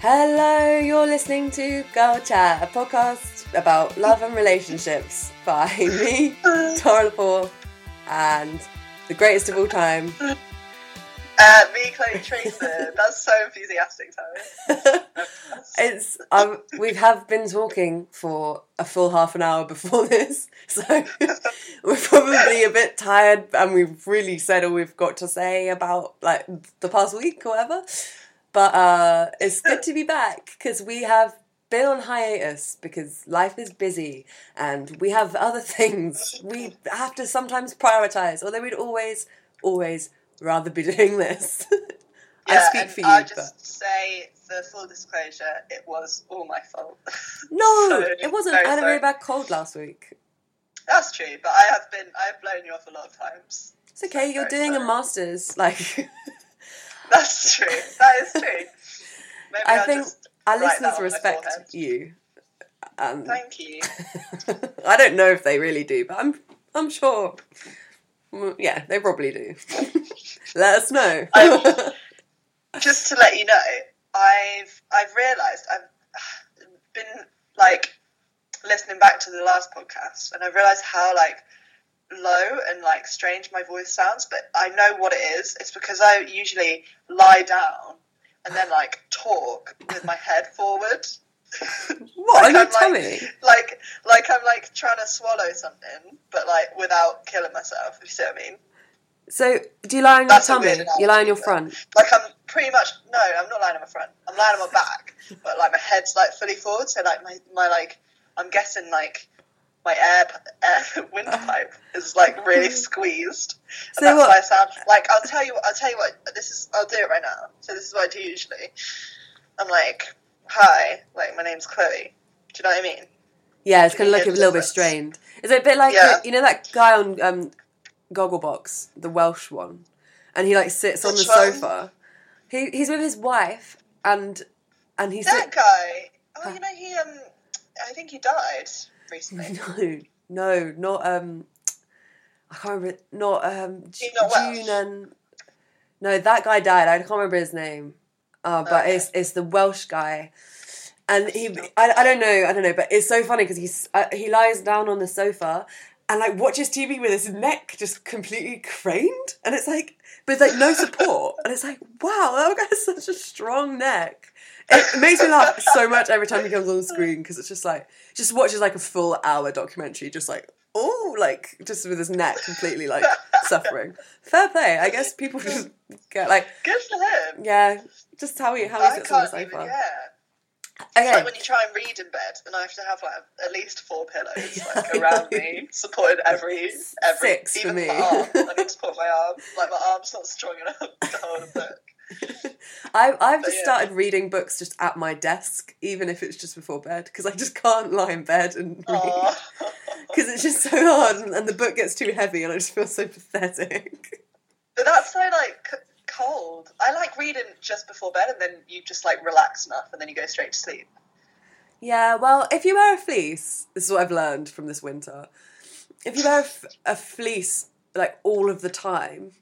Hello, you're listening to Girl Chat, a podcast about love and relationships by me, Tara Lepore, and the greatest of all time. Uh, me, Chloe Tracer. That's so enthusiastic, Tara. it's um, we have been talking for a full half an hour before this, so we're probably a bit tired, and we've really said all we've got to say about like the past week or whatever. But uh, it's good to be back because we have been on hiatus because life is busy and we have other things we have to sometimes prioritize. Although we'd always, always rather be doing this. Yeah, I speak for you, I'll but just say, for full disclosure, it was all my fault. no, So, it wasn't. I had a sorry. really bad cold last week. That's true, but I have been, I have blown you off a lot of times. It's okay. You're Very doing a master's. Like, That's true. That is true. Maybe I I'll think our listeners respect you. Um, Thank you. I don't know if they really do, but I'm I'm sure. Yeah, they probably do. Let us know. Just to let you know, I've I've realised I've been like listening back to the last podcast, and I've realised how like low and like strange my voice sounds. But I know what it is. It's because I usually lie down and then like talk with my head forward. what on Like, your I'm, tummy? like like I'm like trying to swallow something, but like without killing myself. If you see what I mean? So, do you lie on your That's a tummy? You lie on your front. Like I'm pretty much no, I'm not lying on my front. I'm lying on my back, but like my head's like fully forward, so like my my like I'm guessing like my air, air windpipe is like really squeezed. So And that's what- why I sound like I'll tell you. I'll tell you what. This is. I'll do it right now. So this is what I do usually. I'm like, hi, like my name's Chloe. Do you know what I mean? Yeah, it's to look a little bit strained. Is it a bit like Yeah. you know that guy on um, Gogglebox, the Welsh one, and he like sits on the one? sofa. He he's with his wife and and he's That guy. Oh, Huh. you know he um. I think he died recently. no no not um I can't remember not um June Welsh? and no that guy died I can't remember his name uh, but Okay. it's it's the Welsh guy and he I, I don't know I don't know but it's so funny because he's uh, he lies down on the sofa and like watches TV with his neck just completely craned and it's like but it's like no support and it's like wow that guy has such a strong neck it makes me laugh so much every time he comes on the screen because it's just like just watches like a full hour documentary just like oh like just with his neck completely like suffering fair play I guess people just get like Good for him. yeah just how he how he sits on the even. sofa Yeah. It's okay like when you try and read in bed, and I have to have like at least four pillows like around me, supporting every every Six for even me. my arm. I need to support my arm. Like my arm's not strong enough to hold a book. I, I've just yeah. started reading books just at my desk, even if it's just before bed, because I just can't lie in bed and read. Because it's just so hard, and, and the book gets too heavy, and I just feel so pathetic. But that's so like c- cold. I like reading just before bed, and then you just like relax enough, and then you go straight to sleep. Yeah, well, if you wear a fleece, this is what I've learned from this winter. If you wear a, f- a fleece like all of the time,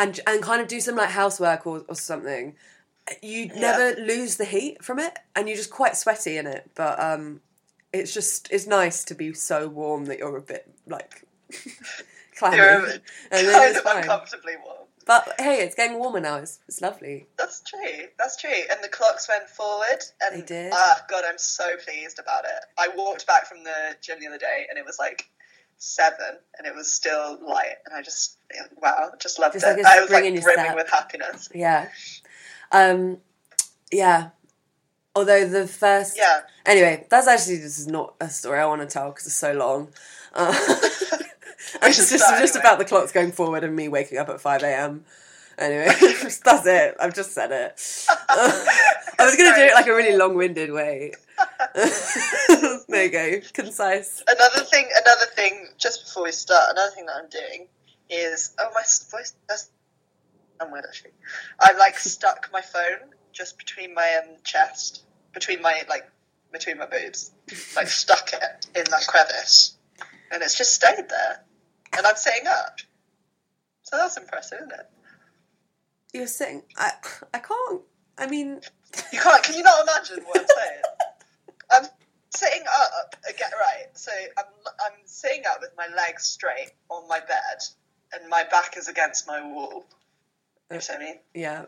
and and kind of do some like housework or, or something, you Yeah. never lose the heat from it, and you're just quite sweaty in it. But um, it's just it's nice to be so warm that you're a bit like clammy, You're and then it's of fine. uncomfortably warm. But hey, it's getting warmer now. It's it's lovely. That's true. That's true. And the clocks went forward, and They did. ah, God, I'm so pleased about it. I walked back from the gym the other day, and it was like seven, and it was still light, and I just wow, just loved Just it. like a I was like brimming step. with happiness. Yeah, um, yeah. Although the first Yeah, Anyway, that's actually this is not a story I want to tell because it's so long. Uh, it's just just anyway. about the clocks going forward and me waking up at five a.m. Anyway, that's it. I've just said it. I was gonna do it like a really long-winded way. there you go, concise. another thing. Another thing. Just before we start, another thing that I'm doing is oh my voice. That's I'm weird actually. I've like stuck my phone just between my um, chest, between my like between my boobs, like stuck it in that crevice, and it's just stayed there. And I'm sitting up, so that's impressive, isn't it? You're sitting. I I can't. I mean, You can't. Can you not I'm sitting up. Get right. So I'm I'm sitting up with my legs straight on my bed, and my back is against my wall. You know what I mean? Yeah.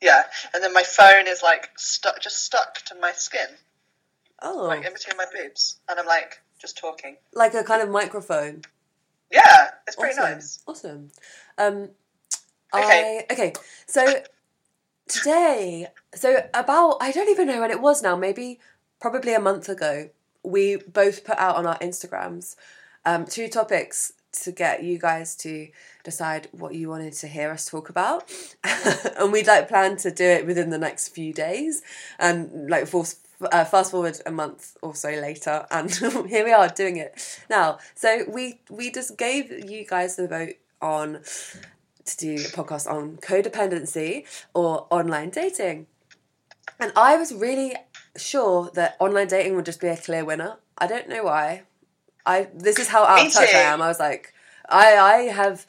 Yeah, and then my phone is like stuck, just stuck to my skin. Oh. Like in between my boobs, and I'm like just talking. Like a kind of microphone. Yeah, it's pretty awesome. nice. Awesome. Um, okay. I, okay. So today, so about I don't even know when it was now. Maybe probably a month ago, we both put out on our Instagrams um, two topics to get you guys to decide what you wanted to hear us talk about, and we'd like plan to do it within the next few days, and like force. Uh, fast forward a month or so later, and here we are doing it now. So we we just gave you guys the vote on to do a podcast on codependency or online dating. And I was really sure that online dating would just be a clear winner. I don't know why. I this is how out of touch. I am. I was like, I I have,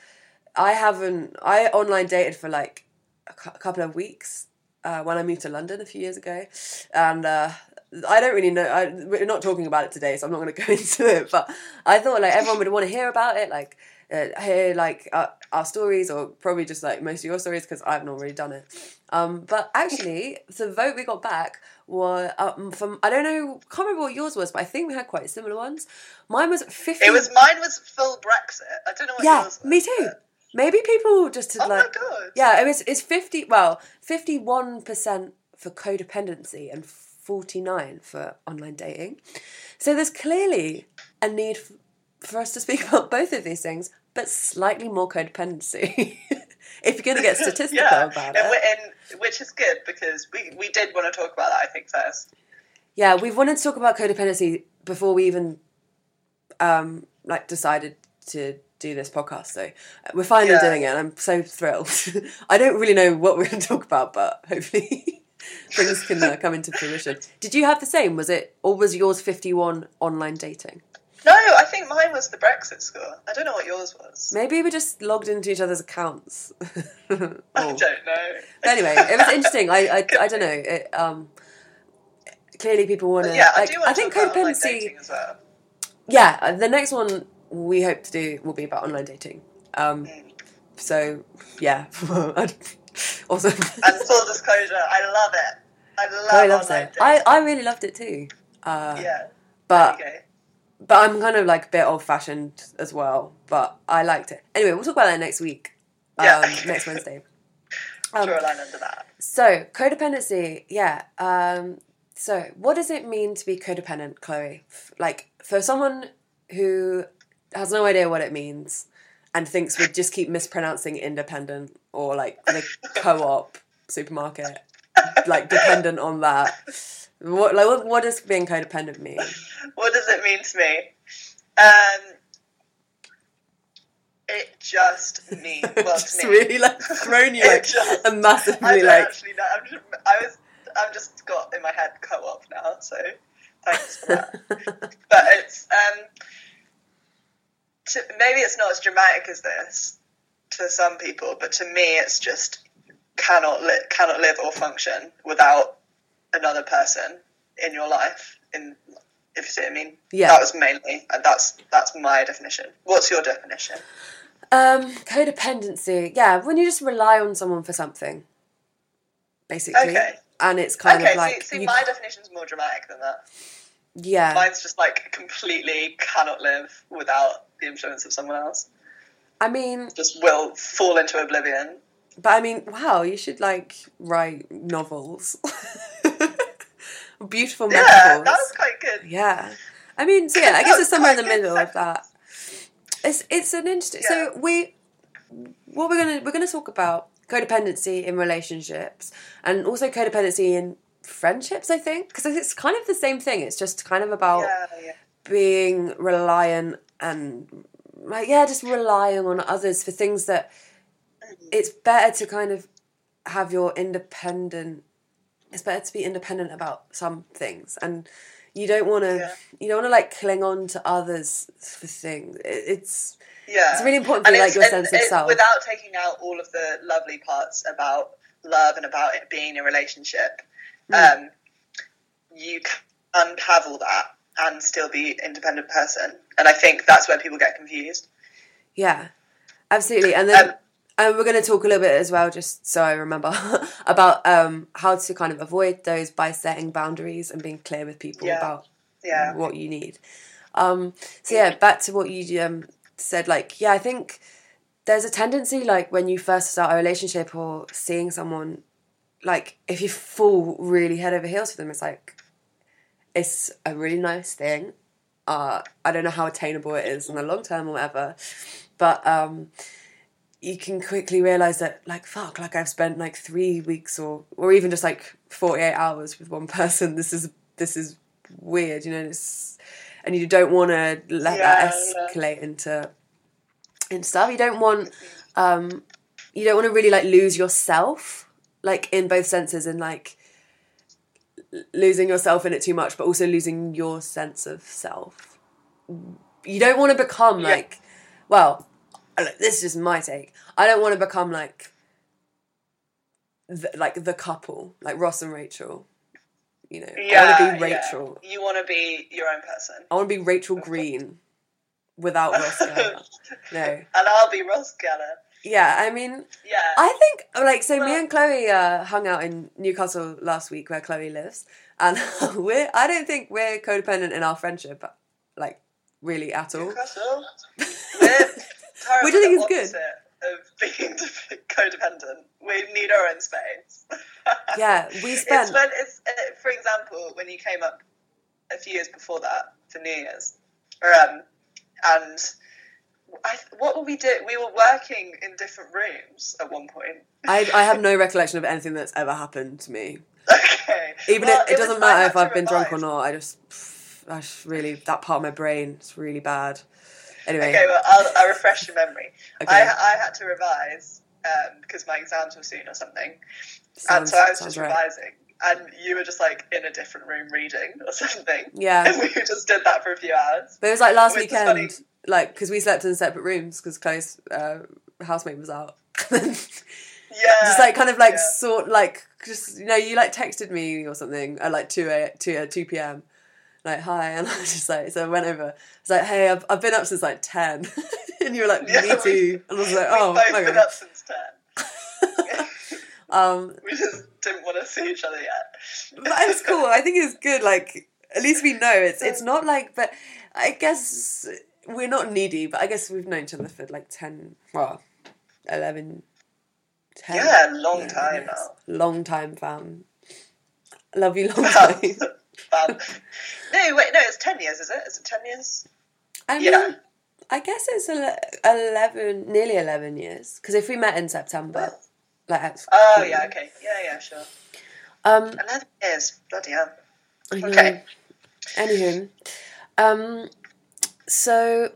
I haven't. I online dated for like a a couple of weeks uh, when I moved to London a few years ago, and uh, I don't really know. I, we're not talking about it today, so I'm not going to go into it. But I thought like everyone would want to hear about it, like uh, hear like uh, our stories, or probably just like most of your stories because I've not really done it. Um, but actually, the vote we got back was um, from I don't know, can't remember what yours was, but I think we had quite similar ones. Mine was fifty. It was mine was full Brexit. I don't know what yeah, yours was. me too. but- Maybe people just had Oh like my god. yeah, it was it's fifty well, fifty one percent for codependency and forty nine for online dating. So there's clearly a need for us to speak about both of these things, but slightly more codependency. if you're going to get statistical yeah, about and, it, and which is good because we we did want to talk about that. I think first. yeah, we've wanted to talk about codependency before we even um like decided to do this podcast. So uh, we're finally Yeah. doing it, and I'm so thrilled. I don't really know what we're going to talk about, but hopefully things can uh, come into fruition. Did you have the same? Was it, or was yours 51 online dating? No, I think mine was the Brexit score. I don't know what yours was. Maybe we just logged into each other's accounts. I Oh. don't know. Anyway, it was interesting. I I, I don't know. It, um, clearly, people want to. yeah, I like, do want I to think talk about online codependency. dating as well. Yeah, the next one we hope to do will be about online dating. Um, Mm. so yeah, awesome. And full disclosure, I love it. I love Chloe loves online it. I, dating. I really loved it too. Uh, yeah. but. But I'm kind of like a bit old fashioned as well. But I liked it. Anyway, we'll talk about that next week. Um, Yeah. next Wednesday. Um, Draw a line under that. So, codependency, yeah. Um, so, what does it mean to be codependent, Chloe? F- Like, for someone who has no idea what it means and thinks we just keep mispronouncing independent or like the co op supermarket, like dependent on that. What like what, what does being codependent mean? What does it mean to me? Um, it just means well just to me. really like thrown you like just- a I massively don't like actually know. I'm just, I was. I've just got in my head co-op now, so thanks for that. but it's um, to, maybe it's not as dramatic as this to some people, but to me, it's just cannot li- cannot live or function without another person in your life. In if you see what I mean. Yeah. That was mainly, and that's that's my definition. What's your definition? Um, codependency. Yeah, when you just rely on someone for something, basically. Okay. And it's kind okay, of like see, see my definition's more dramatic than that. yeah, Mine's just like completely cannot live without the influence of someone else. I mean, Just will fall into oblivion. but I mean, wow, you should like write novels, beautiful Yeah, that was quite good. Yeah, I mean, so yeah, I guess it's somewhere in the good middle of that. It's it's an interesting. So we, what we're gonna we're gonna talk about codependency in relationships and also codependency in friendships. I think because it's kind of the same thing. It's just kind of about Yeah, yeah. being reliant and like yeah, just relying on others for things that mm. it's better to kind of have your independent it's better to be independent about some things and you don't want to Yeah. you don't want to like cling on to others for things It- it's Yeah. it's really important for And like your sense of self Without taking out all of the lovely parts about love and about it being a relationship, Mm. um, you can have all that and still be independent person. And I think that's where people get confused. Yeah, absolutely. And then Um, and we're going to talk a little bit as well, just so I remember, about um, how to kind of avoid those by setting boundaries and being clear with people Yeah. about Yeah. what you need. Um, so yeah, back to what you um, said. Like, yeah, I think there's a tendency, like when you first start a relationship or seeing someone, like if you fall really head over heels for them, it's like it's a really nice thing. Uh, I don't know how attainable it is in the long term or whatever, but um, you can quickly realize that like fuck, like I've spent like three weeks or or even just like forty eight hours with one person. This is this is weird, you know. It's, and you don't want to let that Yeah, yeah. escalate into into stuff. You don't want um, you don't want to really like lose yourself, like in both senses, and like losing yourself in it too much, but also losing your sense of self. You don't want to become Yeah. like, well, This is just my take. I don't want to become like, the, like the couple, like Ross and Rachel. You know, I want to be yeah. Rachel. You want to be your own person. I want to be Rachel Green without Ross Geller. No. And I'll be Ross Geller. Yeah, I mean, Yeah. I think like so. me and Chloe uh, hung out in Newcastle last week, where Chloe lives, and we're. I don't think we're codependent in our friendship, like really at all. Newcastle. Which I think is good. Of being codependent, we need our own space. Yeah, we It's spent. when it's, uh, for example, when you came up a few years before that for New Year's, um, and I, what were we doing? We were working in different rooms at one point. I I have no recollection of anything that's ever happened to me. Okay, Even Well, if, it, was- doesn't matter if I've been drunk or not. I just, I just really that part of my brain is really bad. Anyway, Okay, well, I'll, I'll refresh your memory. okay, I, I had to revise um, because my exams were soon or something, and so I was sounds just right. revising, and you were just like in a different room reading or something, Yeah, and we just did that for a few hours. But it was like last weekend, like because we slept in separate rooms because Chloe's uh, housemate was out. Yeah just like kind of like yeah. sort like just you know you like texted me or something at like two a two uh, two p.m. Like hi, and I was just like so I went over. It's like hey, I've I've been up since like ten, and you were like Yeah, me we- too, and I was like We've oh my been god. up since ten. um, we just didn't want to see each other yet. but it's cool. I think it's good. Like at least we know it's it's not like. But I guess we're not needy. But I guess we've known each other for like ten, well, 11, 10. Yeah, long Yeah, time now. Long time, fam. Love you, long time. Fam. No, wait, no, it's ten years, is it? Is it ten years? I mean, Yeah. I guess it's eleven, nearly eleven years. Because if we met in September, like, that's Oh yeah, okay, yeah, yeah, sure. Um, Eleven years, bloody hell. Okay. Anywho, um, so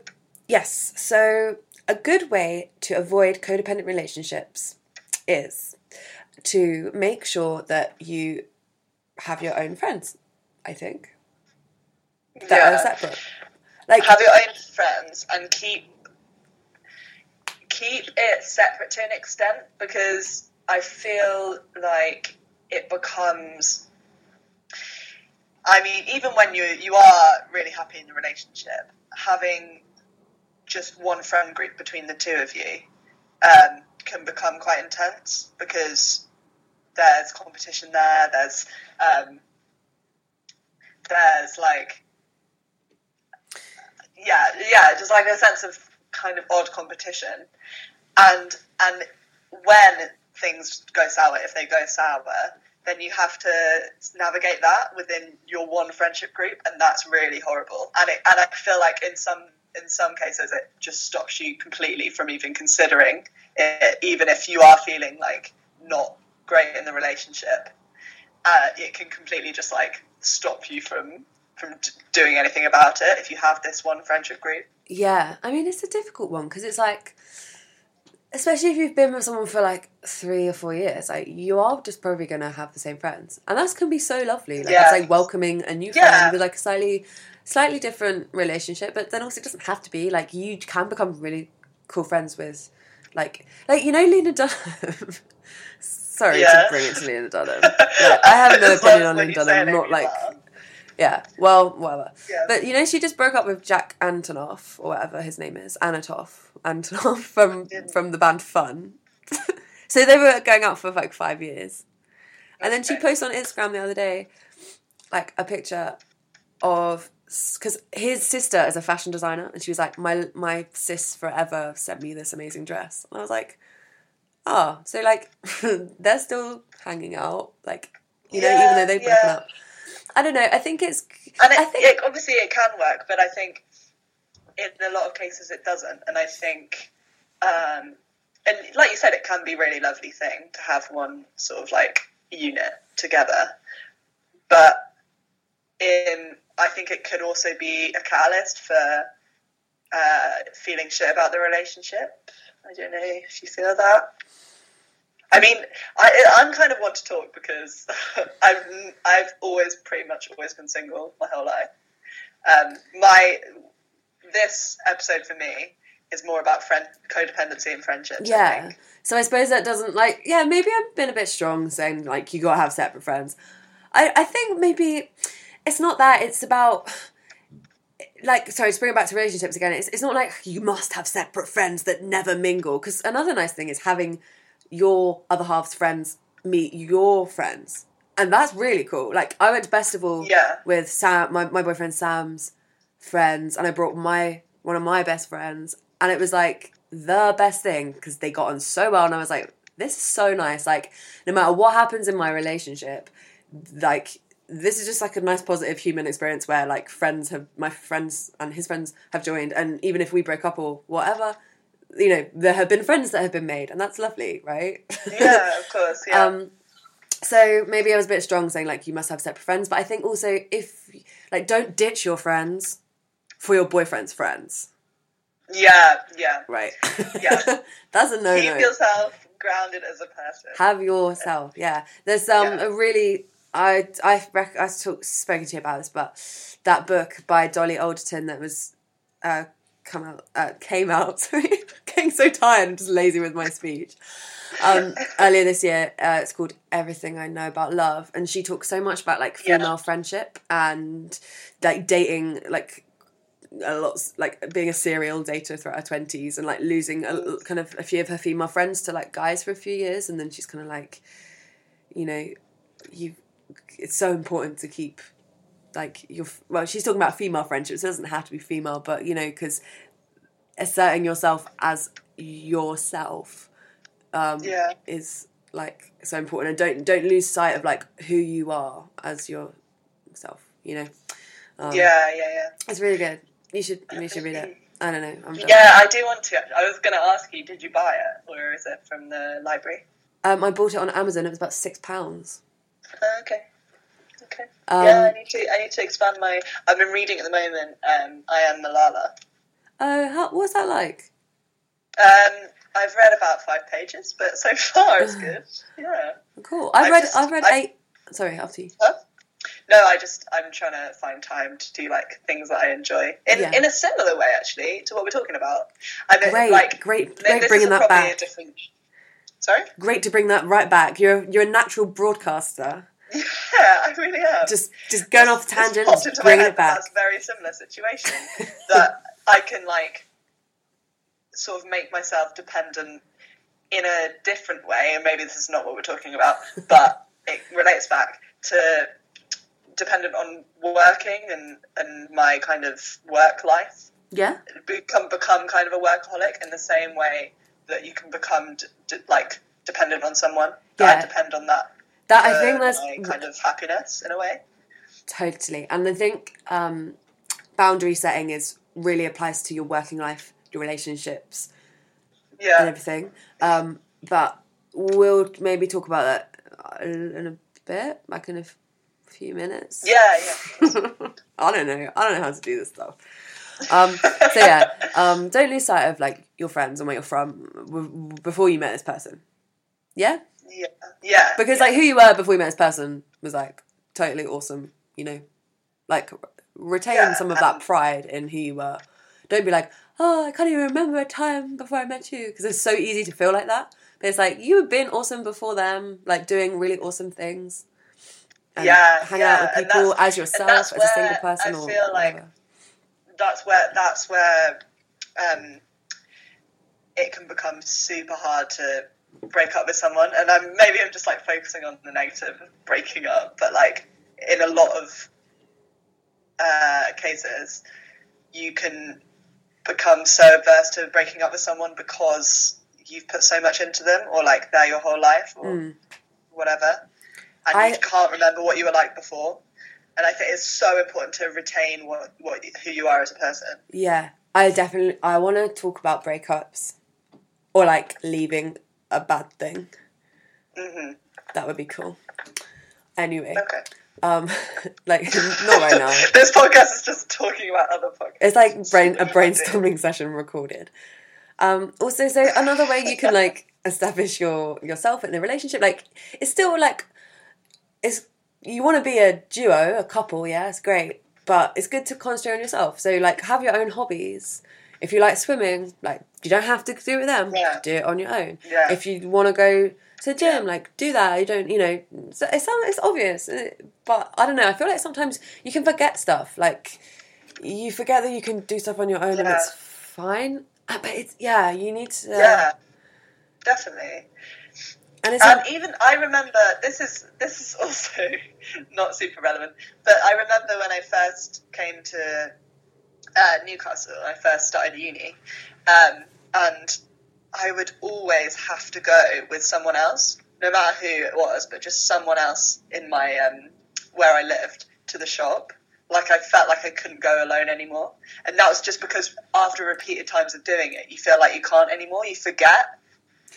yes, so a good way to avoid codependent relationships is to make sure that you have your own friends. I think that are Yeah. separate. Like Have your own friends and keep keep it separate to an extent because I feel like it becomes. I mean, even when you you are really happy in the relationship, having just one friend group between the two of you um, can become quite intense because there's competition there. There's um, there's like yeah, yeah, just like a sense of kind of odd competition, and and when things go sour, if they go sour, then you have to navigate that within your one friendship group, and that's really horrible. And it, and I feel like in some in some cases it just stops you completely from even considering it, even if you are feeling like not great in the relationship. Uh, it can completely just like stop you from from doing anything about it if you have this one friendship group. Yeah, I mean it's a difficult one because it's like, especially if you've been with someone for like three or four years, like you are just probably gonna have the same friends, and that can be so lovely. Like Yeah. it's like welcoming a new Yeah. friend with like a slightly, slightly different relationship, but then also it doesn't have to be. Like you can become really cool friends with, like, like you know Lena Dunham. Sorry Yeah. to bring it to Lena Dunham. Like, I have no opinion on Lena Dunham. Not like laugh. Yeah. Well, whatever. Yeah. But you know, she just broke up with Jack Antonoff or whatever his name is, Anatoff Antonoff from from the band Fun. so they were going out for like five years, and then she posted on Instagram the other day, like a picture of because his sister is a fashion designer, and she was like, my my sis forever sent me this amazing dress, and I was like, oh, so like they're still hanging out, like you know, even though they've broken up. I don't know. I think it's. And it, I think it, obviously it can work, but I think in a lot of cases it doesn't. And I think, um, and like you said, it can be a really lovely thing to have one sort of like unit together. But in, I think it could also be a catalyst for uh, feeling shit about the relationship. I don't know if you feel that. I mean, I, I'm kind of want to talk because I've I've always pretty much always been single my whole life. Um, my this episode for me is more about friend codependency and friendships. Yeah. think. So I suppose that doesn't like yeah, maybe I've been a bit strong saying like you gotta have separate friends. I, I think maybe it's not that, it's about like sorry, to bring it back to relationships again, it's it's not like you must have separate friends that never mingle. Because another nice thing is having your other half's friends meet your friends. And that's really cool. Like I went to Festival Yeah. with Sam my, my boyfriend Sam's friends and I brought my one of my best friends and it was like the best thing because they got on so well and I was like this is so nice like no matter what happens in my relationship like this is just like a nice positive human experience where like friends have my friends and his friends have joined and even if we break up or whatever you know there have been friends that have been made and that's lovely right Yeah, of course. Yeah. um, so maybe I was a bit strong saying like you must have separate friends, but I think also if like don't ditch your friends for your boyfriend's friends, yeah. Yeah. right? Yeah. that's a no Keep yourself grounded as a person. Have yourself, yeah. There's um Yeah. a really I I rec- I talk spoken to you about this, but that book by Dolly Alderton that was uh come out uh, came out. Sorry, getting so tired and just lazy with my speech. Um, earlier this year, uh, it's called Everything I Know About Love, and she talks so much about like Yeah. female friendship and like dating, like a lot, like being a serial dater throughout her twenties, and like losing a, kind of a few of her female friends to like guys for a few years, and then she's kind of like, you know, you. It's so important to keep like your well. She's talking about female friendships. It doesn't have to be female, but you know, because asserting yourself as yourself um, Yeah. is like so important and don't don't lose sight of like who you are as yourself you know um, yeah. Yeah. Yeah. it's really good you should you should read it i don't know i'm. Yeah, I do want to. I was going to ask you, did you buy it, or is it from the library? um, i bought it on amazon it was about six pounds Uh, okay. Okay. Um, yeah, I need to. I need to expand my. I've been reading at the moment. Um, I am Malala. Oh how what's that like Um, I've read about five pages, but so far it's good. Yeah. cool i've I read just- i've read I- eight sorry after you No, I just I'm trying to find time to do like things that I enjoy in Yeah. in a similar way actually to what we're talking about. I mean, great like great great bringing that back A different. Sorry. great to bring that right back you're you're a natural broadcaster Yeah, I really am. just just going off tangent just into my bringing it back That's a very similar situation that I can like sort of make myself dependent in a different way, and maybe this is not what we're talking about, but it relates back to dependent on working and, and my kind of work life. yeah Become become kind of a workaholic in the same way that you can become d- d- like dependent on someone. Yeah. I depend on that. that i think that's my kind of happiness in a way. Totally. And I think um, boundary setting is really applies to your working life, your relationships, yeah. and everything. Um, but we'll maybe talk about that in a bit, like in a few minutes. Yeah, yeah. I don't know. I don't know how to do this stuff. Um, so yeah, um, don't lose sight of like your friends and where you're from before you met this person. Yeah, Yeah, yeah. because yeah. like who you were before you met this person was like totally awesome. You know, like retain Yeah, some of that pride in who you were. Don't be like, oh, I can't even remember a time before I met you, because it's so easy to feel like that. But it's like you have been awesome before them, like doing really awesome things. and Yeah, hang yeah, out with people as yourself, as a single person, I or feel like- whatever. that's where that's where um, it can become super hard to break up with someone. And I'm maybe I'm just like focusing on the negative of breaking up, but like in a lot of uh, cases, you can become so averse to breaking up with someone because you've put so much into them, or like they're your whole life, or Mm. whatever, and I- you can't remember what you were like before. And I think it's so important to retain what, what who you are as a person. Yeah, I definitely I want to talk about breakups or like leaving a bad thing. hmm That would be cool. Anyway, Okay. Um, like not right now. this podcast is just talking about other podcasts. It's like brain a brainstorming session recorded. Um, also, so another way you can like establish your yourself in a relationship, like it's still like it's you want to be a duo, a couple, yeah, it's great, but it's good to concentrate on yourself. So like have your own hobbies. If you like swimming, like you don't have to do it with them. Yeah. Do it on your own. Yeah. If you want to go the gym, Yeah. like do that. You don't, you know, so it sounds it's obvious, uh, but I don't know. I feel like sometimes you can forget stuff. Like you forget that you can do stuff on your own and it's fine. Uh, But it's yeah, you need to. Yeah, definitely. and it's And even I remember this is this is also not super relevant, but I remember when I first came to uh, Newcastle, I first started uni, um, and I would always have to go with someone else, no matter who it was, but just someone else in my um, where I lived to the shop. Like I felt like I couldn't go alone anymore, and that was just because after repeated times of doing it, you feel like you can't anymore. You forget,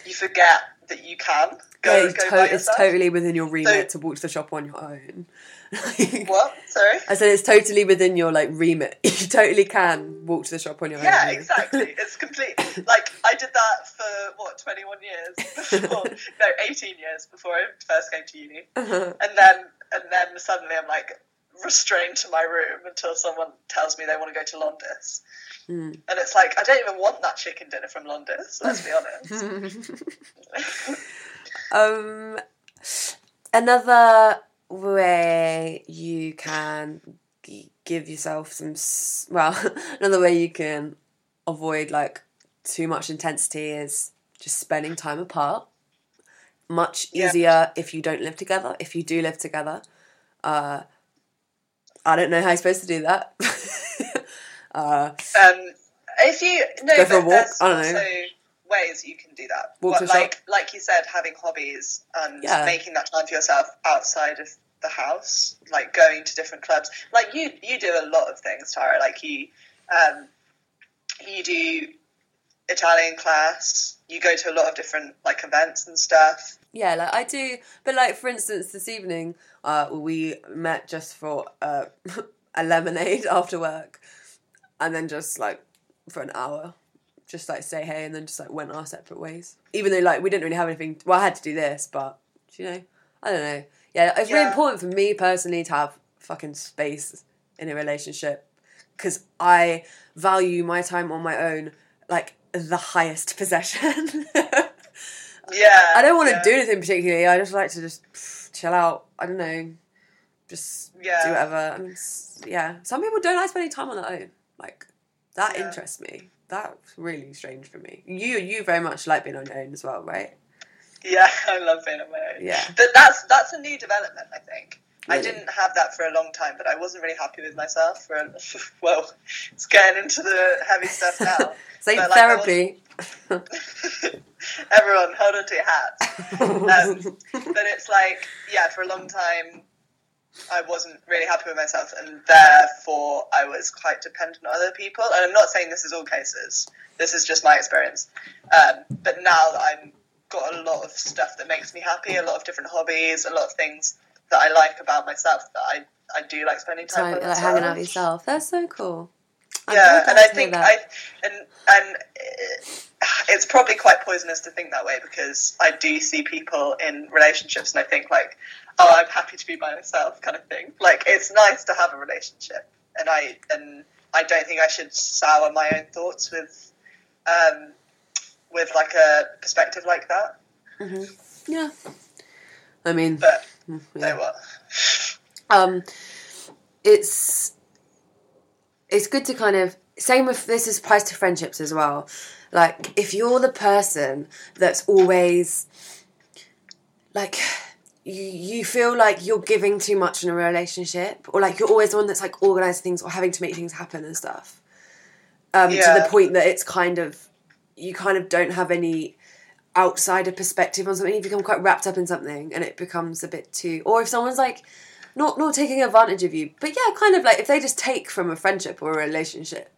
you forget that you can go. yeah, go to- it's totally within your remit to walk to the shop on your own. What? Sorry. I said it's totally within your like remit. You totally can walk to the shop on your own. Yeah, exactly. It's complete. Like I did that for what twenty one years before. no, eighteen years before I first came to uni, Uh-huh. and then and then suddenly I'm like restrained to my room until someone tells me they want to go to Londis. Mm. And it's like I don't even want that chicken dinner from Londis. Let's be honest. um, another way you can give yourself some well, another way you can avoid like too much intensity is just spending time apart. Much Yeah. easier if you don't live together. If you do live together, uh, I don't know how you're supposed to do that. uh, Um, if you no, Go for a walk? I don't know. ways you can do that. Walk What, the shop? like like you said, having hobbies and Yeah. making that time for yourself outside of the house, like going to different clubs. Like you, you do a lot of things, Tara. Like you, um, you do Italian class. You go to a lot of different like events and stuff. Yeah, like I do, but like for instance, this evening, uh, we met just for uh, a lemonade after work, and then just like for an hour, just like say hey, and then just like went our separate ways. Even though like we didn't really have anything. Well, I had to do this, but you know, I don't know. Yeah, it's really Yeah. important for me personally to have fucking space in a relationship because I value my time on my own like the highest possession. Yeah, I don't want to yeah. do anything particularly. I just like to just pff, chill out. I don't know, just Yeah. do whatever. I mean, s- yeah. Some people don't like spending time on their own. Like that Yeah. interests me. That's really strange for me. You you very much like being on your own as well, right? Yeah, I love being on my own. Yeah. But that's that's a new development, I think. I didn't have that for a long time, but I wasn't really happy with myself for a, well, it's getting into the heavy stuff now. But, like, therapy. Everyone, hold on to your hats. Um, but it's like, yeah, for a long time, I wasn't really happy with myself, and therefore I was quite dependent on other people. And I'm not saying this is all cases. This is just my experience. Um, but now that I've got a lot of stuff that makes me happy, a lot of different hobbies, a lot of things that I like about myself that I, I do like spending time Time, with like myself. hanging out with yourself. That's so cool. I'm yeah, and I think. I and and it's probably quite poisonous to think that way because I do see people in relationships and I think like, oh, I'm happy to be by myself, kind of thing. Like it's nice to have a relationship, and I and I don't think I should sour my own thoughts with, um, with like a perspective like that. Mhm. Yeah. I mean, But mm, you know what? um, it's it's good to kind of same with this is applies to friendships as well. Like if you're the person that's always like you you feel like you're giving too much in a relationship, or like you're always the one that's like organising things or having to make things happen and stuff. Um, To the point that it's kind of you kind of don't have any outsider perspective on something. You become quite wrapped up in something, and it becomes a bit too. Or if someone's like not not taking advantage of you, but yeah, kind of like if they just take from a friendship or a relationship.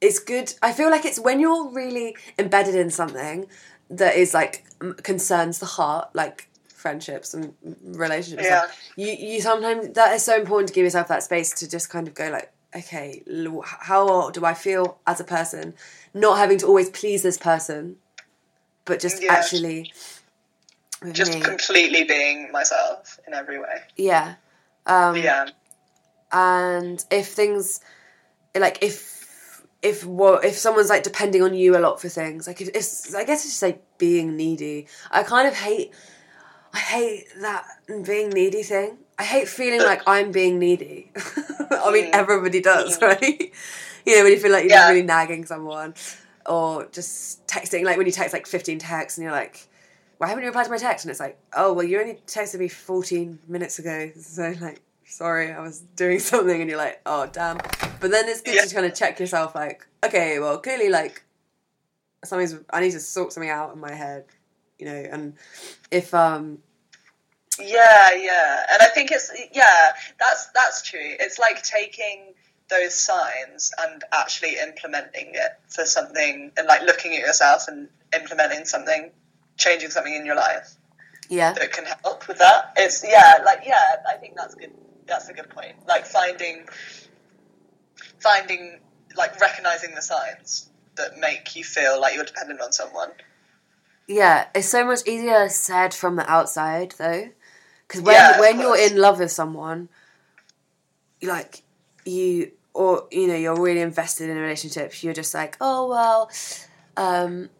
It's good. I feel like it's when you're really embedded in something that is like concerns the heart, like friendships and relationships. Yeah. You you sometimes that is so important to give yourself that space to just kind of go like, okay, how do I feel as a person, not having to always please this person, but just Yeah. actually. Just me. completely being myself in every way. yeah. Um, Yeah. and if things like if if what if someone's like depending on you a lot for things like if it's i guess it's just like being needy i kind of hate i hate that being needy thing i hate feeling like i'm being needy. I mean everybody does right? You know when you feel like you're Yeah. really nagging someone or just texting like when you text like 15 texts and you're like why haven't you replied to my text? And it's like oh well you only texted me 14 minutes ago. So like sorry i was doing something and you're like oh damn. But then it's good Yeah. to kind of check yourself like okay well clearly like something's i need to sort something out in my head you know? And if um Yeah, yeah, and I think it's yeah, that's that's true. It's like taking those signs and actually implementing it for something, and like looking at yourself and implementing something, changing something in your life yeah that can help with that. It's yeah, like yeah, I think that's good. That's a good point. Like finding, finding, like recognizing the signs that make you feel like you're dependent on someone. Yeah, it's so much easier said from the outside though, because when Yeah, when you're in love with someone, like you or you know you're really invested in a relationship. You're just like, oh well, um,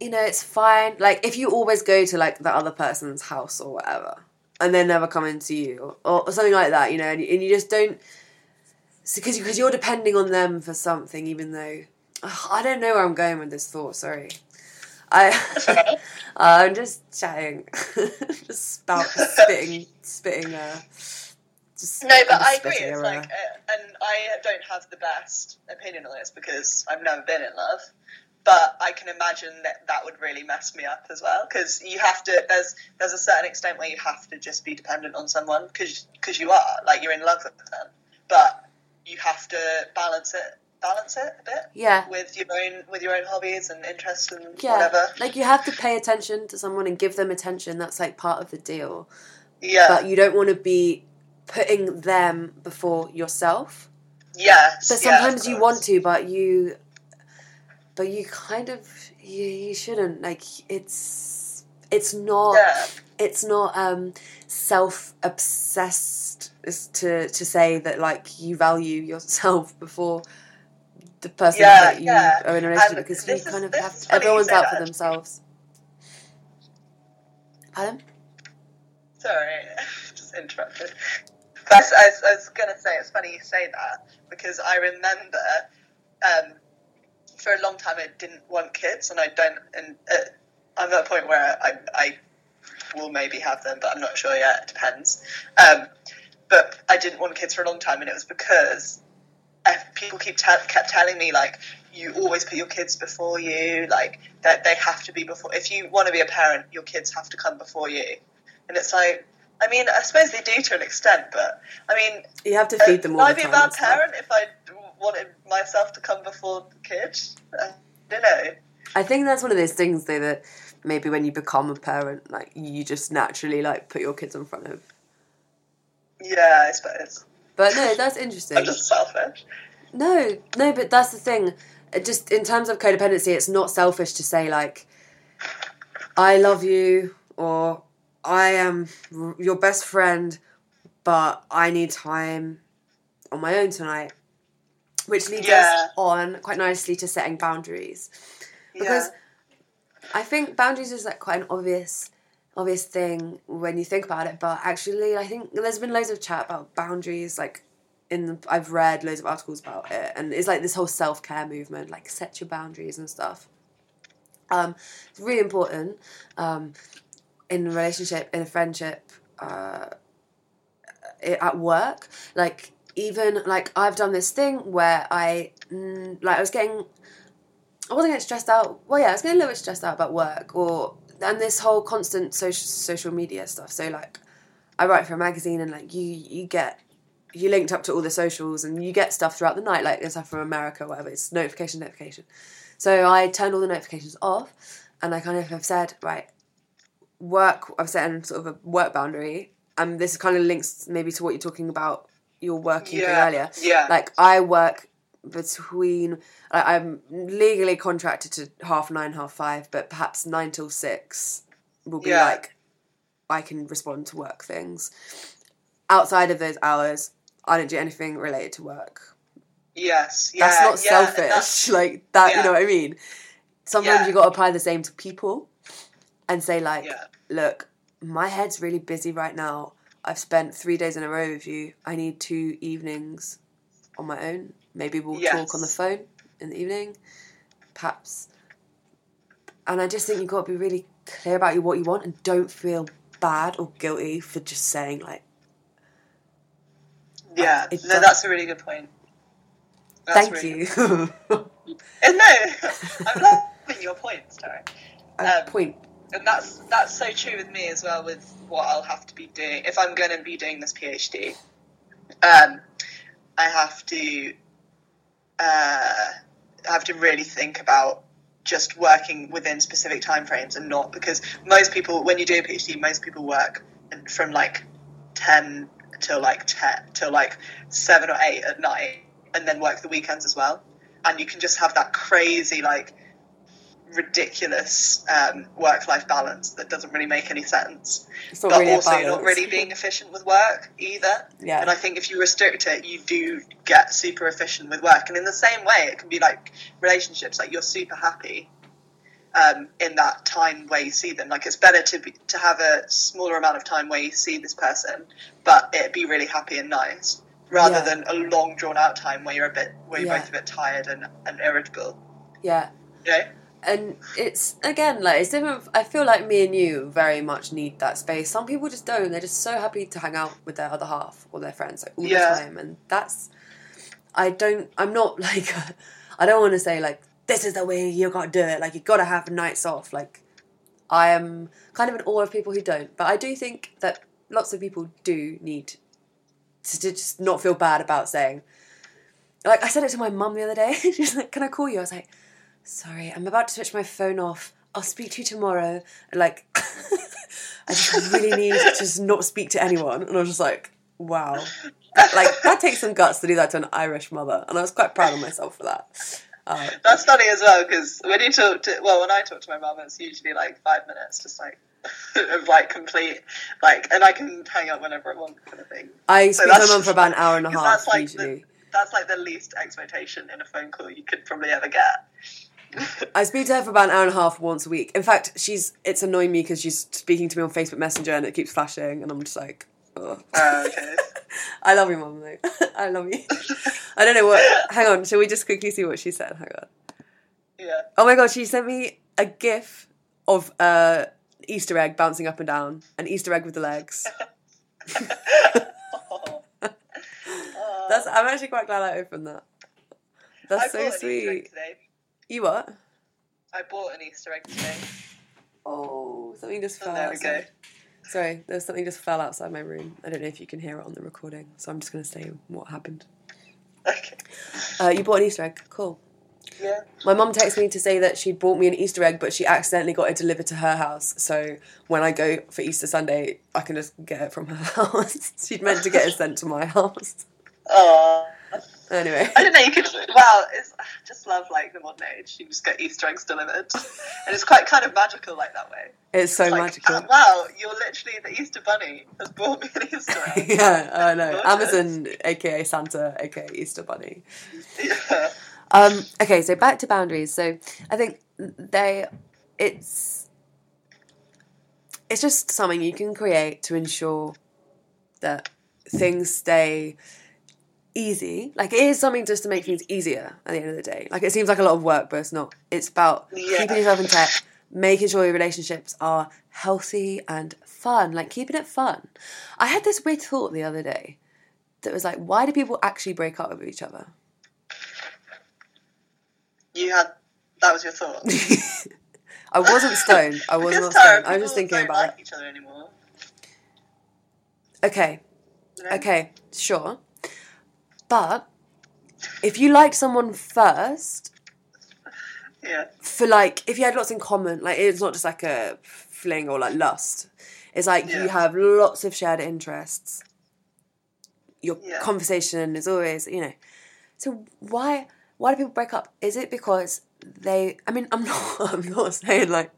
you know it's fine. Like if you always go to like the other person's house or whatever, and they're never coming to you or, or something like that, you know, and, you- and you just don't because because you're depending on them for something, even though Ugh, I don't know where I'm going with this thought. Sorry. I okay. I'm just chatting, just spout, spitting, spitting. Uh, just No, but I'm agree. It's like, uh, and I don't have the best opinion on this because I've never been in love. But I can imagine that that would really mess me up as well because you have to. There's there's a certain extent where you have to just be dependent on someone because you are like you're in love with them, but you have to balance it balance it a bit yeah, with your own with your own hobbies and interests and yeah. whatever. Like you have to pay attention to someone and give them attention. That's like part of the deal. Yeah. But you don't want to be putting them before yourself. yes. But yeah, sometimes you want to, but you, but you kind of you, you shouldn't. Like it's it's not. Yeah. it's not um self obsessed to to say that like you value yourself before the person Yeah, that you yeah. are in a relationship And because you is- kind of have everyone's out for themselves. Pardon? Sorry, just interrupted. I, was- I was, I was going to say, it's funny you say that because I remember um, for a long time I didn't want kids, and I don't. And uh, I'm at a point where I, I will maybe have them, but I'm not sure yet. It depends. Um, but I didn't want kids for a long time, and it was because people keep te- kept telling me like you always put your kids before you, like that they have to be before. If you want to be a parent, your kids have to come before you, and it's like. I mean, I suppose they do to an extent, but I mean, You have to uh, feed them all would I the be a bad parent if I wanted myself to come before the kid? I don't know. I think that's one of those things though that maybe when you become a parent, like you just naturally like put your kids in front of. Yeah, I suppose. But no, that's interesting. I'm just selfish. No, no, but that's the thing. Uh, just in terms of codependency, it's not selfish to say like, "I love you" or "I am your best friend," but I need time on my own tonight. Which leads Yeah. us on quite nicely to setting boundaries because yeah. I think boundaries is like quite an obvious obvious thing when you think about it, but actually, I think there's been loads of chat about boundaries. Like, in the, I've read loads of articles about it, and it's like this whole self care movement, like set your boundaries and stuff. Um, it's really important um, in a relationship, in a friendship, uh, at work. Like, even like I've done this thing where I mm, like I was getting I wasn't getting stressed out. Well, yeah, I was getting a little bit stressed out about work or and this whole constant social social media stuff. So like, I write for a magazine and like you you get you linked up to all the socials and you get stuff throughout the night like stuff from America whatever. It's notification notification. So I turned all the notifications off and I kind of have said right, work. I've set in sort of a work boundary and this kind of links maybe to what you're talking about your working Yeah. earlier Yeah. like I work between like, I'm legally contracted to half nine, half five, but perhaps nine till six will be Yeah. like I can respond to work things. Outside of those hours, I don't do anything related to work. yes. Yeah. That's not yeah, selfish. that's- like that, you know what I mean? Sometimes you got to apply the same to people and say like, look, my head's really busy right now. I've spent three days in a row with you. I need two evenings on my own. Maybe we'll talk on the phone in the evening, perhaps. And I just think you've got to be really clear about what you want and don't feel bad or guilty for just saying like, Yeah. It no, does- that's a really good point. That's thank really you. Uh, No, I'm loving your points, Tara. Um, point. and that's that's so true with me as well with what I'll have to be doing if I'm going to be doing this PhD. Um, I have to uh, have to really think about just working within specific timeframes and not because most people when you do a PhD, most people work from like ten till like ten till like seven or eight at night, and then work the weekends as well. And you can just have that crazy like ridiculous um, work-life balance that doesn't really make any sense. But really also, you're not really being efficient with work either. Yeah. And I think if you restrict it, you do get super efficient with work. And in the same way, it can be like relationships. Like you're super happy um, in that time where you see them. Like it's better to be, to have a smaller amount of time where you see this person, but it'd be really happy and nice, rather Yeah. than a long drawn out time where you're a bit where you're Yeah. both a bit tired and, and irritable. yeah. You know? And it's again like it's different i feel like me and you very much need that space. Some people just don't. They're just so happy to hang out with their other half or their friends like all Yeah. the time and that's i don't i'm not like i don't want to say like this is the way you gotta do it. Like you gotta have nights off. Like i am kind of in awe of people who don't but i do think that lots of people do need to, to just not feel bad about saying like i said it to my mum the other day. She's like can i call you? I was like sorry, I'm about to switch my phone off. I'll speak to you tomorrow. And like, I just really need to just not speak to anyone. And I was just like, wow. That, like, that takes some guts to do that to an Irish mother. And I was quite proud of myself for that. Uh, That's funny as well because when you talk to well, when I talk to my mum, it's usually like five minutes, just like of like complete like, and I can hang up whenever I want, kind of thing. I So speak to my mum for about an hour and a half, that's like usually. the, that's like the least expectation in a phone call you could probably ever get. I speak to her for about an hour and a half once a week. In fact, she's it's annoying me because she's speaking to me on Facebook Messenger and it keeps flashing, and I'm just like, oh. Uh, okay. I love you, mum. Though I love you. I don't know what. Hang on, shall we just quickly see what she said? Hang on. Yeah. Oh my god, she sent me a gif of uh Easter egg bouncing up and down, an Easter egg with the legs. Oh. That's I'm actually quite glad I opened that. That's I so bought an Easter egg sweet. You what? I bought an Easter egg today. Oh, something just Oh, fell there we outside. go. Sorry, there's something just fell outside my room. I don't know if you can hear it on the recording, so I'm just gonna say what happened. Okay. Uh, you bought an Easter egg. Cool. Yeah. My mum texted me to say that she'd bought me an Easter egg, but she accidentally got it delivered to her house. So when I go for Easter Sunday, I can just get it from her house. She'd meant to get it sent to my house. Oh. Anyway, I don't know you could. Well, it's I just love like the modern age. You just get Easter eggs delivered, and it's quite kind of magical like that way. it's so It's like, magical. "Oh, wow, you're literally the Easter bunny has brought me an Easter egg. yeah, I know. Amazon, aka Santa, aka Easter Bunny. yeah. Um, okay, so back to boundaries. So I think they, it's it's just something you can create to ensure that things stay easy. Like it is something just to make things easier at the end of the day. Like it seems like a lot of work, but it's not. It's about Yeah. keeping yourself in check, making sure your relationships are healthy and fun, like keeping it fun. I had this weird thought the other day that was like, why do people actually break up with each other? You had that was your thought. I wasn't stoned. I was not stoned. I was just thinking about like each other anymore. Okay, okay, sure. But if you liked someone first, Yeah. for like if you had lots in common like it's not just like a fling or like lust. It's like you have lots of shared interests. Your Yeah. conversation is always you know. So why why do people break up? Is it because they i mean i'm not i'm not saying like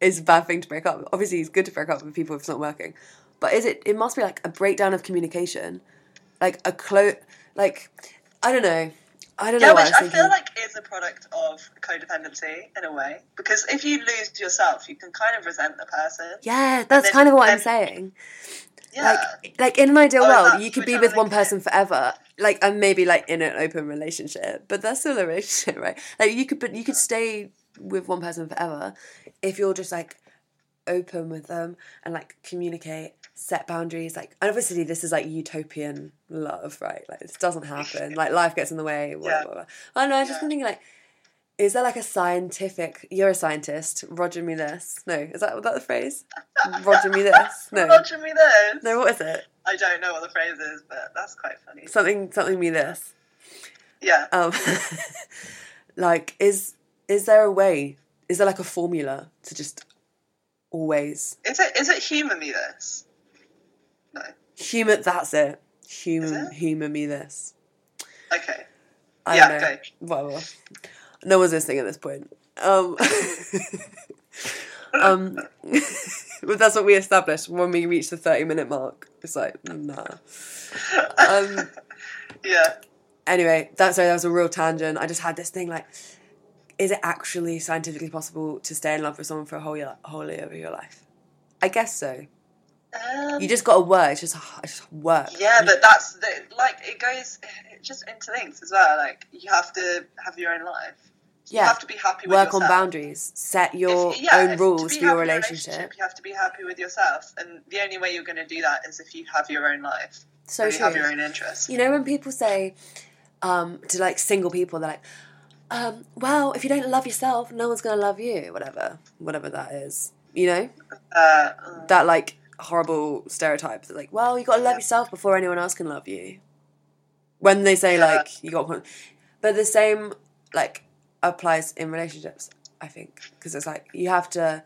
it's a bad thing to break up. Obviously it's good to break up with people if it's not working. But is it it must be like a breakdown of communication like a close like i don't know i don't know Yeah, what which I I feel like is a product of codependency in a way. Because if you lose yourself, you can kind of resent the person. Yeah, that's then- kind of what I'm saying. Yeah. Like, like in an ideal Oh, world, you could be with one like it. person forever, like, and maybe like in an open relationship, but that's still a relationship, right? Like, you could, but you could stay with one person forever if you're just like open with them and like communicate, set boundaries. Like, and obviously, this is like utopian love, right? Like, this doesn't happen. Like, life gets in the way. Blah, Yeah. blah, blah. I don't know. I just Yeah. thinking like. Is there like a scientific? You're a scientist. Roger me this. No, is that was that the phrase? Roger me this. No, Roger me this. no. What is it? I don't know what the phrase is, but that's quite funny. Something, something me this. Yeah. Um, like, is is there a way? Is there like a formula to just always Is it is it humour me this? No. humor? That's it. Human, it? humor me this. Okay. I Yeah, don't know. go. Whatever. No one's listening at this point. Um, um, but that's what we established when we reached the thirty-minute mark. It's like, nah. Um, yeah. anyway, that's sorry, that was a real tangent. I just had this thing like, is it actually scientifically possible to stay in love with someone for a whole year, whole year of your life? I guess so. Um, You just got to work. It's just, it's just work. yeah, but that's the, like it goes. It just interlinks as well. Like you have to have your own life. You yeah. have to be happy with Work on yourself. boundaries. Set your If- yeah, own if- rules for your a relationship. You have to be happy with yourself, and the only way you're going to do that is if you have your own life. So you have your own interests. You know when people say um, to like single people, they're like, um, "Well, if you don't love yourself, no one's gonna love you." Whatever, whatever that is. You know Uh, uh, that like horrible stereotype that like, well, you got to love Yeah. yourself before anyone else can love you. When they say Yeah. like you got, but the same like applies in relationships. I think because it's like you have to,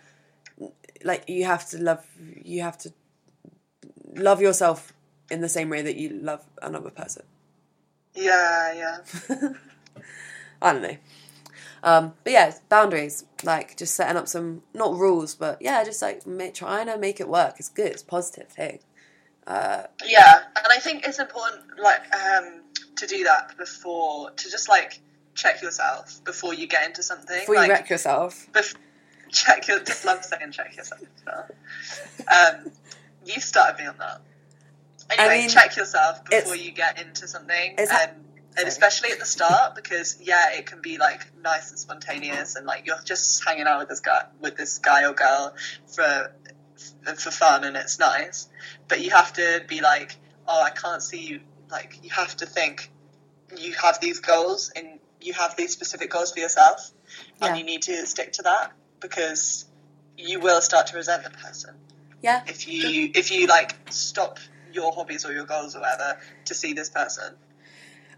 like you have to love, you have to love yourself in the same way that you love another person. yeah, yeah. I don't know. Um, but yeah, boundaries. Like just setting up some not rules, but yeah, just like ma- trying to make it work. It's good. It's a positive thing. Uh, Yeah, and I think it's important, like, um, to do that before to just like check yourself before you get into something. before like, you wreck yourself. bef- check your. Just love saying check yourself. Um, you started me on that. Anyway, mean, check yourself before you get into something, it's- and. And especially at the start because yeah, it can be like nice and spontaneous, and like you're just hanging out with this guy, with this guy or girl for for fun, and it's nice. But you have to be like, oh, I can't see you. Like you have to think you have these goals and you have these specific goals for yourself, Yeah. and you need to stick to that because you will start to resent the person Yeah, if you if you like stop your hobbies or your goals or whatever to see this person.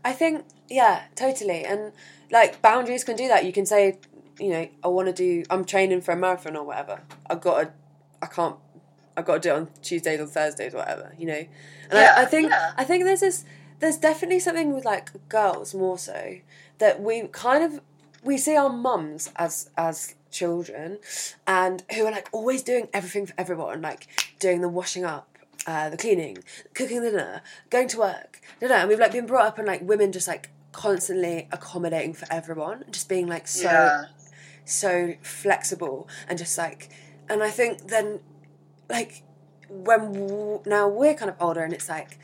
I think yeah, totally. And like boundaries can do that. You can say, you know, I want to do. I'm training for a marathon or whatever. I've got to. I can't. I've got to do it on Tuesdays or Thursdays or whatever. You know. And Yeah, I, I think yeah. I think there's this. There's definitely something with like girls more so that we kind of we see our mums as as children and who are like always doing everything for everyone like doing the washing up uh, the cleaning cooking the dinner going to work no no and we've like been brought up and like women just like constantly accommodating for everyone just being like so yeah, so flexible and just like and I think then, like, when w- now we're kind of older, and it's like,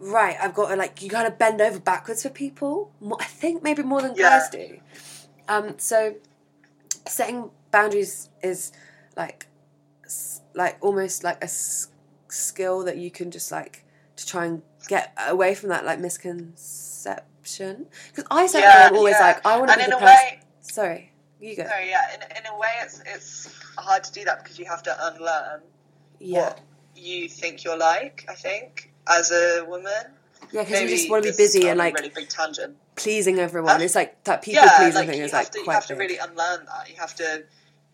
right, I've got to like, you kind of bend over backwards for people. More, I think maybe more than Yeah. guys do. Um, so setting boundaries is like, like almost like a skill that you can just like to try and get away from that like misconception. Because I certainly Yeah, am always yeah. like, I want to be in the a person. way, Sorry, you go. sorry, yeah, in, in a way, it's it's hard to do that because you have to unlearn Yeah. what you think you're like. I think as a woman, Yeah, because you just want to be busy and like really big tangent. pleasing everyone. Huh? It's like that people yeah, pleasing like thing you is like to you quite have to really unlearn that. You have to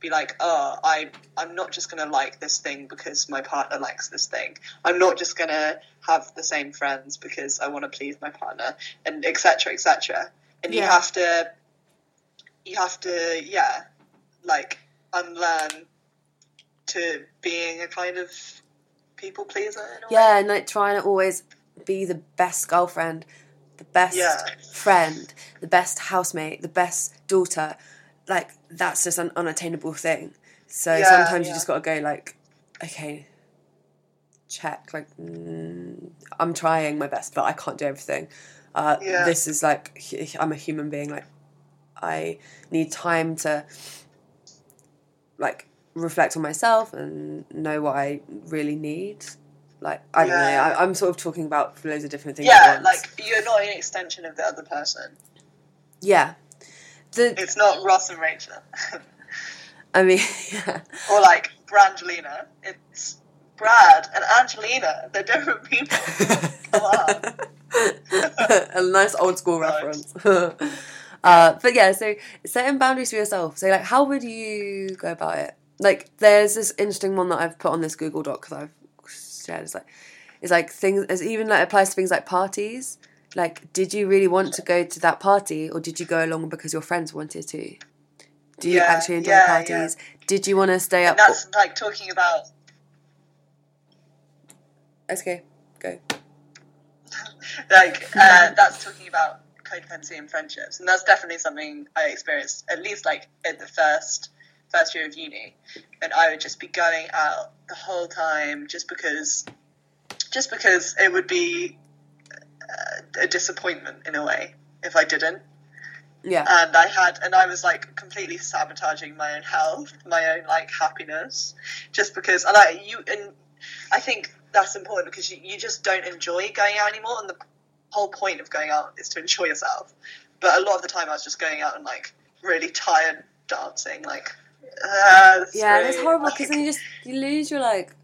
be like, oh, I I'm not just gonna like this thing because my partner likes this thing. I'm not just gonna have the same friends because I want to please my partner, and etc. etc. And you have to you have to yeah, like unlearn to being a kind of people pleaser. Yeah, and like trying to always be the best girlfriend, the best Yeah. friend, the best housemate, the best daughter. Like that's just an unattainable thing. So Yeah, sometimes you just got to go like, okay, check. Like mm, I'm trying my best, but I can't do everything. Uh, Yeah. This is like I'm a human being. Like I need time to like reflect on myself and know what I really need. Like I don't know. I, I'm sort of talking about loads of different things. Yeah, at once. like you're not an extension of the other person. yeah. The It's not Ross and Rachel. I mean, yeah. or like Brangelina. It's Brad and Angelina. They're different people. Come on. a nice old school Nice. reference. uh, but yeah, so setting boundaries for yourself. So like, how would you go about it? Like, there's this interesting one that I've put on this Google Doc because I've shared. It's like, it's like things. It even like applies to things like parties. Like, did you really want to go to that party, or did you go along because your friends wanted to? Do you Yeah, actually enjoy yeah, parties? Did you want to stay up? And that's like talking about Okay, go. like uh, that's talking about codependency and friendships, and that's definitely something I experienced at least like in the first first year of uni, and I would just be going out the whole time just because just because it would be a disappointment in a way if I didn't. Yeah. and I had, and I was like completely sabotaging my own health, my own like happiness, just because. And I, you, and I think that's important because you, you just don't enjoy going out anymore, and the whole point of going out is to enjoy yourself. But a lot of the time, I was just going out and like really tired dancing, like. Uh, Yeah, and it's really, horrible like- because then you just you lose your like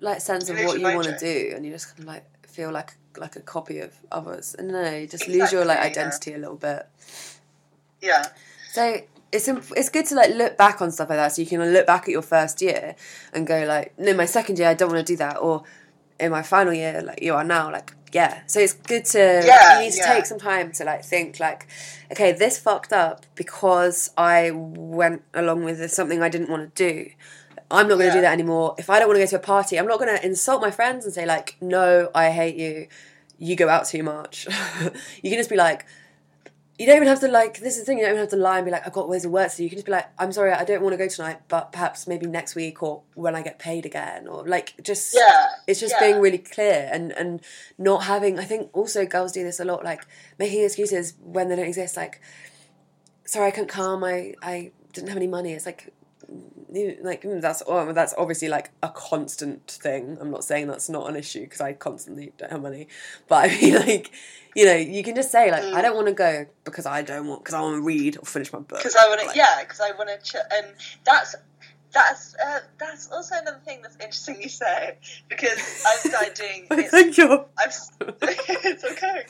like sense You of what you want to do, and you just kind of like feel like like a copy of others, and no, you just lose your like Exactly, yeah. identity a little bit. yeah, So it's imp- it's good to like look back on stuff like that, so you can look back at your first year and go like, no, my second year I don't want to do that, or in my final year like you are now, like yeah. So it's good to Yeah, you need to yeah. take some time to like think like, okay, this fucked up because I went along with something I didn't want to do. I'm not going to do that anymore. If I don't want to go to a party, I'm not going to insult my friends and say like, no, I hate you. You go out too much. you can just be like, you don't even have to like. This is the thing. You don't even have to lie and be like, I've got ways of work. So you can just be like, I'm sorry, I don't want to go tonight, but perhaps maybe next week or when I get paid again, or like just yeah. it's just yeah. being really clear and and not having. I think also girls do this a lot, like making excuses when they don't exist. Like, sorry, I couldn't come. I I didn't have any money. It's like. You- Like mm, that's oh, that's obviously like a constant thing. I'm not saying that's not an issue because I constantly don't have money, but I mean like you know you can just say like I Mm. don't want to go because I don't want because I want to read or finish my book. because I want to, Like, yeah, because I want to, ch- and that's that's uh, that's also another thing that's interesting you say because I've started doing. I you're. I've, s- it's okay.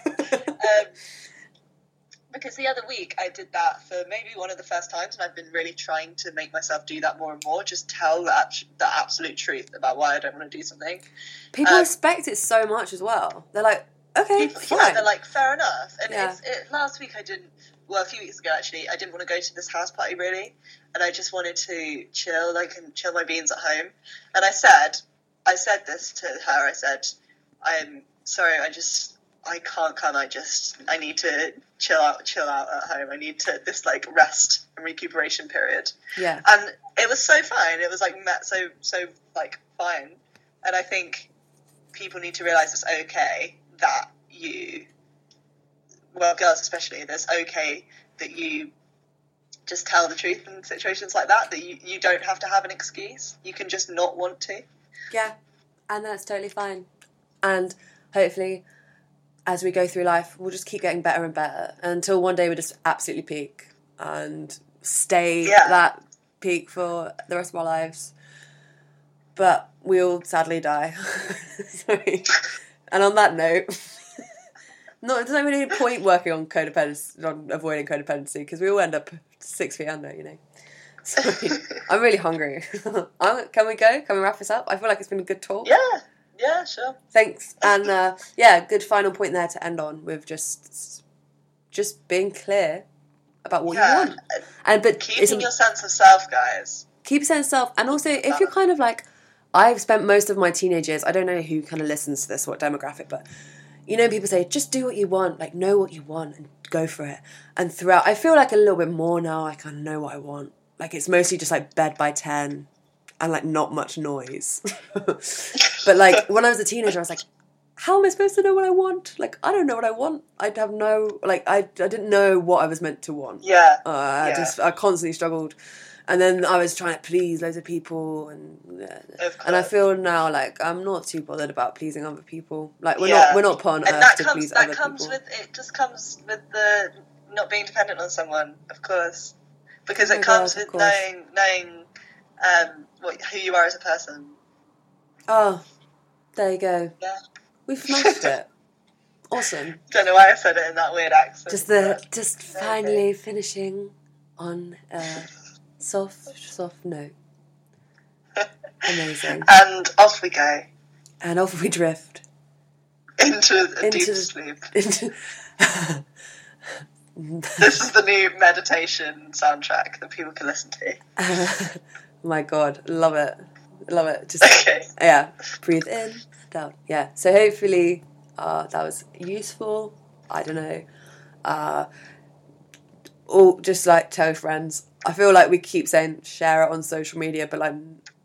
Um, because the other week I did that for maybe one of the first times, and I've been really trying to make myself do that more and more. Just tell that the absolute truth about why I don't want to do something. People um, respect it so much as well. They're like, okay, People, fine. yeah, they're like fair enough. And Yeah. it's, it, last week I didn't. Well, a few weeks ago actually, I didn't want to go to this house party really, and I just wanted to chill, like and chill my beans at home. And I said, I said this to her. I said, I'm sorry, I just I can't come. I just I need to chill out, chill out at home. I need to this like rest and recuperation period. yeah, And it was so fine. It was like met so so like fine, and I think people need to realize it's okay that you, well, girls especially, it's okay that you just tell the truth in situations like that. That you you don't have to have an excuse. You can just not want to. Yeah, and that's totally fine. And hopefully, as we go through life, we'll just keep getting better and better until one day we just absolutely peak and stay Yeah. that peak for the rest of our lives. But we all sadly die. Sorry. And on that note, no, there's not really point working on codependency, on avoiding codependency, because we all end up six feet under, you know. Sorry. I'm really hungry. Can we go? Can we wrap this up? I feel like it's been a good talk. Yeah, yeah, sure. Thanks. And uh, yeah, good final point there to end on with just just being clear about what you want. And but keeping your sense of self, guys. keep a sense of self. And also, if you're kind of like, I've spent most of my teenage years. I don't know who kind of listens to this, what demographic, but you know, people say just do what you want, like know what you want and go for it. And throughout, I feel like a little bit more now. I kind of know what I want. Like it's mostly just like bed by ten, and like not much noise. but like when I was a teenager, I was like, how am I supposed to know what I want? Like I don't know what I want. I'd have no like I I didn't know what I was meant to want. Yeah, Uh, I Yeah. just I constantly struggled, and then I was trying to please loads of people, and yeah. Of and I feel now like I'm not too bothered about pleasing other people. Like we're Yeah. not we're not put on and earth that to comes please that other comes people. with it. Just comes with the not being dependent on someone, of course, because Oh it comes God, with knowing knowing um, what, who you are as a person. Oh, there you go. Yeah. We've smashed it. Awesome. Don't know why I said it in that weird accent. Just the just Okay. finally finishing on a soft soft note. Amazing. and off we go And off we drift. into a Into deep sleep. Into This is the new meditation soundtrack that people can listen to. My god, love it. Love it. Just Okay. yeah, breathe in, down. Yeah. So hopefully uh, that was useful. I don't know. Uh, or just like tell friends. I feel like we keep saying share it on social media, but like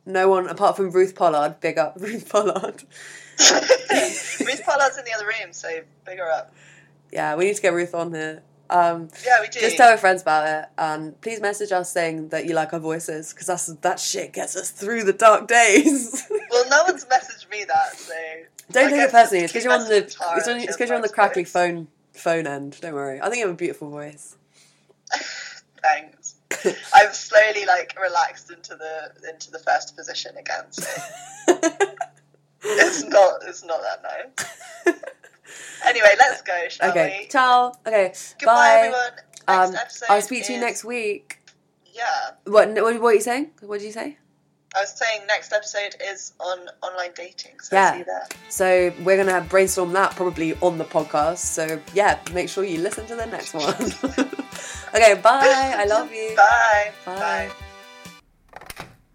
no one apart from Ruth Pollard, big up Ruth Pollard. Ruth Pollard's in the other room, so big her up. Yeah, we need to get Ruth on here. Um, Yeah, we do. just tell your friends about it, and please message us saying that you like our voices because that's that shit gets us through the dark days. well, no one's messaged me that, so Don't take it personally. It's because you're on the it's Tara on, and it's she'll 'cause you're on the crackly space. phone phone end. Don't worry. I think you have a beautiful voice. Thanks. I've slowly like relaxed into the into the first position again, so it's not it's not that nice. Anyway, let's go, shall okay, we? ciao. Okay, Goodbye, bye. everyone. Next Um, episode I'll speak to you is- next week. Yeah, What? What, what are you saying? What did you say? I was saying next episode is on online dating, so Yeah. see you there. So we're gonna brainstorm that probably on the podcast. So yeah, make sure you listen to the next one. okay, bye. I love you. Bye. Bye. Bye.